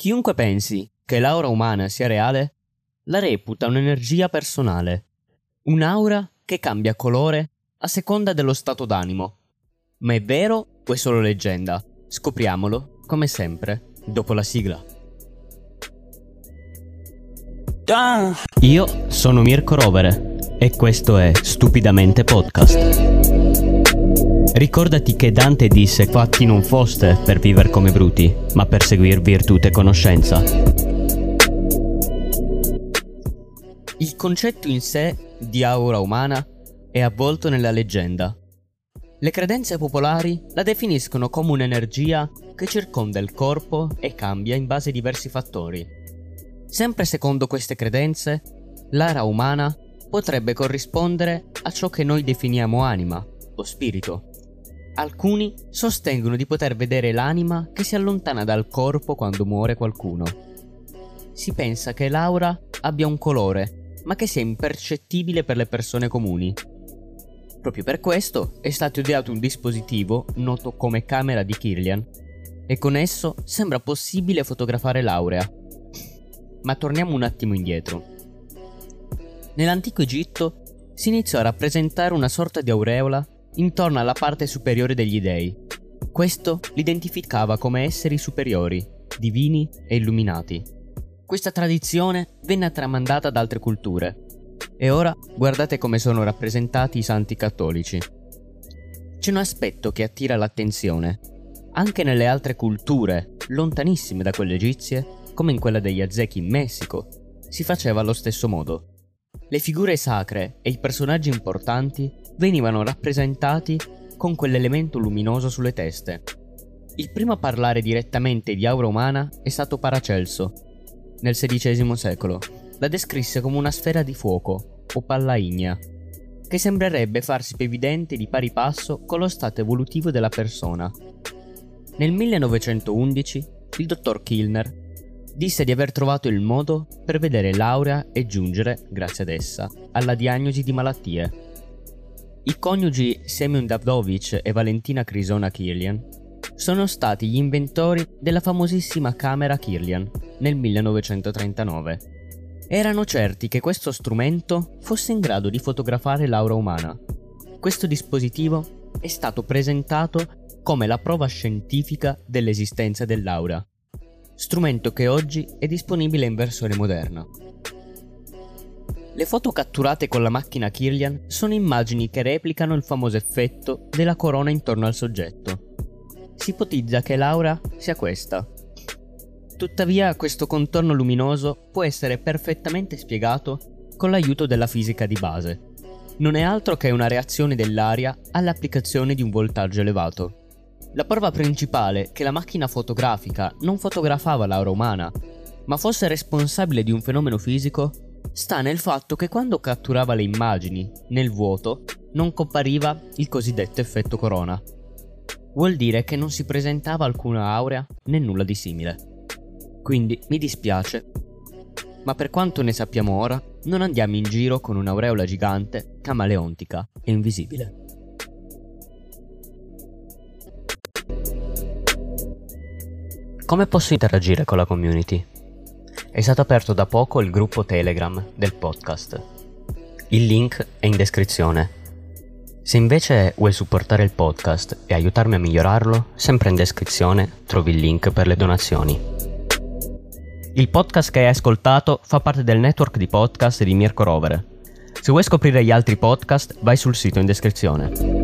Chiunque pensi che l'aura umana sia reale, la reputa un'energia personale, un'aura che cambia colore a seconda dello stato d'animo. Ma è vero o è solo leggenda? Scopriamolo, come sempre, dopo la sigla. Io sono Mirko Rovere e questo è Stupidamente Podcast. Ricordati che Dante disse fatti non foste per vivere come bruti, ma per seguir virtù e conoscenza. Il concetto in sé di aura umana è avvolto nella leggenda. Le credenze popolari la definiscono come un'energia che circonda il corpo e cambia in base a diversi fattori. Sempre secondo queste credenze, l'ara umana potrebbe corrispondere a ciò che noi definiamo anima o spirito. Alcuni sostengono di poter vedere l'anima che si allontana dal corpo quando muore qualcuno. Si pensa che l'aura abbia un colore, ma che sia impercettibile per le persone comuni. Proprio per questo è stato ideato un dispositivo noto come camera di Kirlian e con esso sembra possibile fotografare l'aurea. Ma torniamo un attimo indietro. Nell'antico Egitto si iniziò a rappresentare una sorta di aureola intorno alla parte superiore degli dei. Questo li identificava come esseri superiori, divini e illuminati. Questa tradizione venne tramandata ad altre culture. E ora guardate come sono rappresentati i santi cattolici. C'è un aspetto che attira l'attenzione. Anche nelle altre culture, lontanissime da quelle egizie, come in quella degli Aztechi in Messico, si faceva allo stesso modo. Le figure sacre e i personaggi importanti venivano rappresentati con quell'elemento luminoso sulle teste. Il primo a parlare direttamente di aura umana è stato Paracelso, nel XVI secolo. La descrisse come una sfera di fuoco, o palla ignea, che sembrerebbe farsi più evidente di pari passo con lo stato evolutivo della persona. Nel 1911 il dottor Kilner disse di aver trovato il modo per vedere l'aurea e giungere, grazie ad essa, alla diagnosi di malattie. I coniugi Semyon Davdovich e Valentina Crisona Kirlian sono stati gli inventori della famosissima camera Kirlian nel 1939. Erano certi che questo strumento fosse in grado di fotografare l'aura umana. Questo dispositivo è stato presentato come la prova scientifica dell'esistenza dell'aura strumento che oggi è disponibile in versione moderna. Le foto catturate con la macchina Kirlian sono immagini che replicano il famoso effetto della corona intorno al soggetto. Si ipotizza che l'aura sia questa. Tuttavia questo contorno luminoso può essere perfettamente spiegato con l'aiuto della fisica di base. Non è altro che una reazione dell'aria all'applicazione di un voltaggio elevato. La prova principale che la macchina fotografica non fotografava l'aura umana, ma fosse responsabile di un fenomeno fisico, sta nel fatto che quando catturava le immagini nel vuoto non compariva il cosiddetto effetto corona. Vuol dire che non si presentava alcuna aurea né nulla di simile. Quindi mi dispiace, ma per quanto ne sappiamo ora, non andiamo in giro con un'aureola gigante, camaleontica e invisibile. Come posso interagire con la community? È stato aperto da poco il gruppo Telegram del podcast. Il link è in descrizione. Se invece vuoi supportare il podcast e aiutarmi a migliorarlo, sempre in descrizione trovi il link per le donazioni. Il podcast che hai ascoltato fa parte del network di podcast di Mirko Rovere. Se vuoi scoprire gli altri podcast, vai sul sito in descrizione.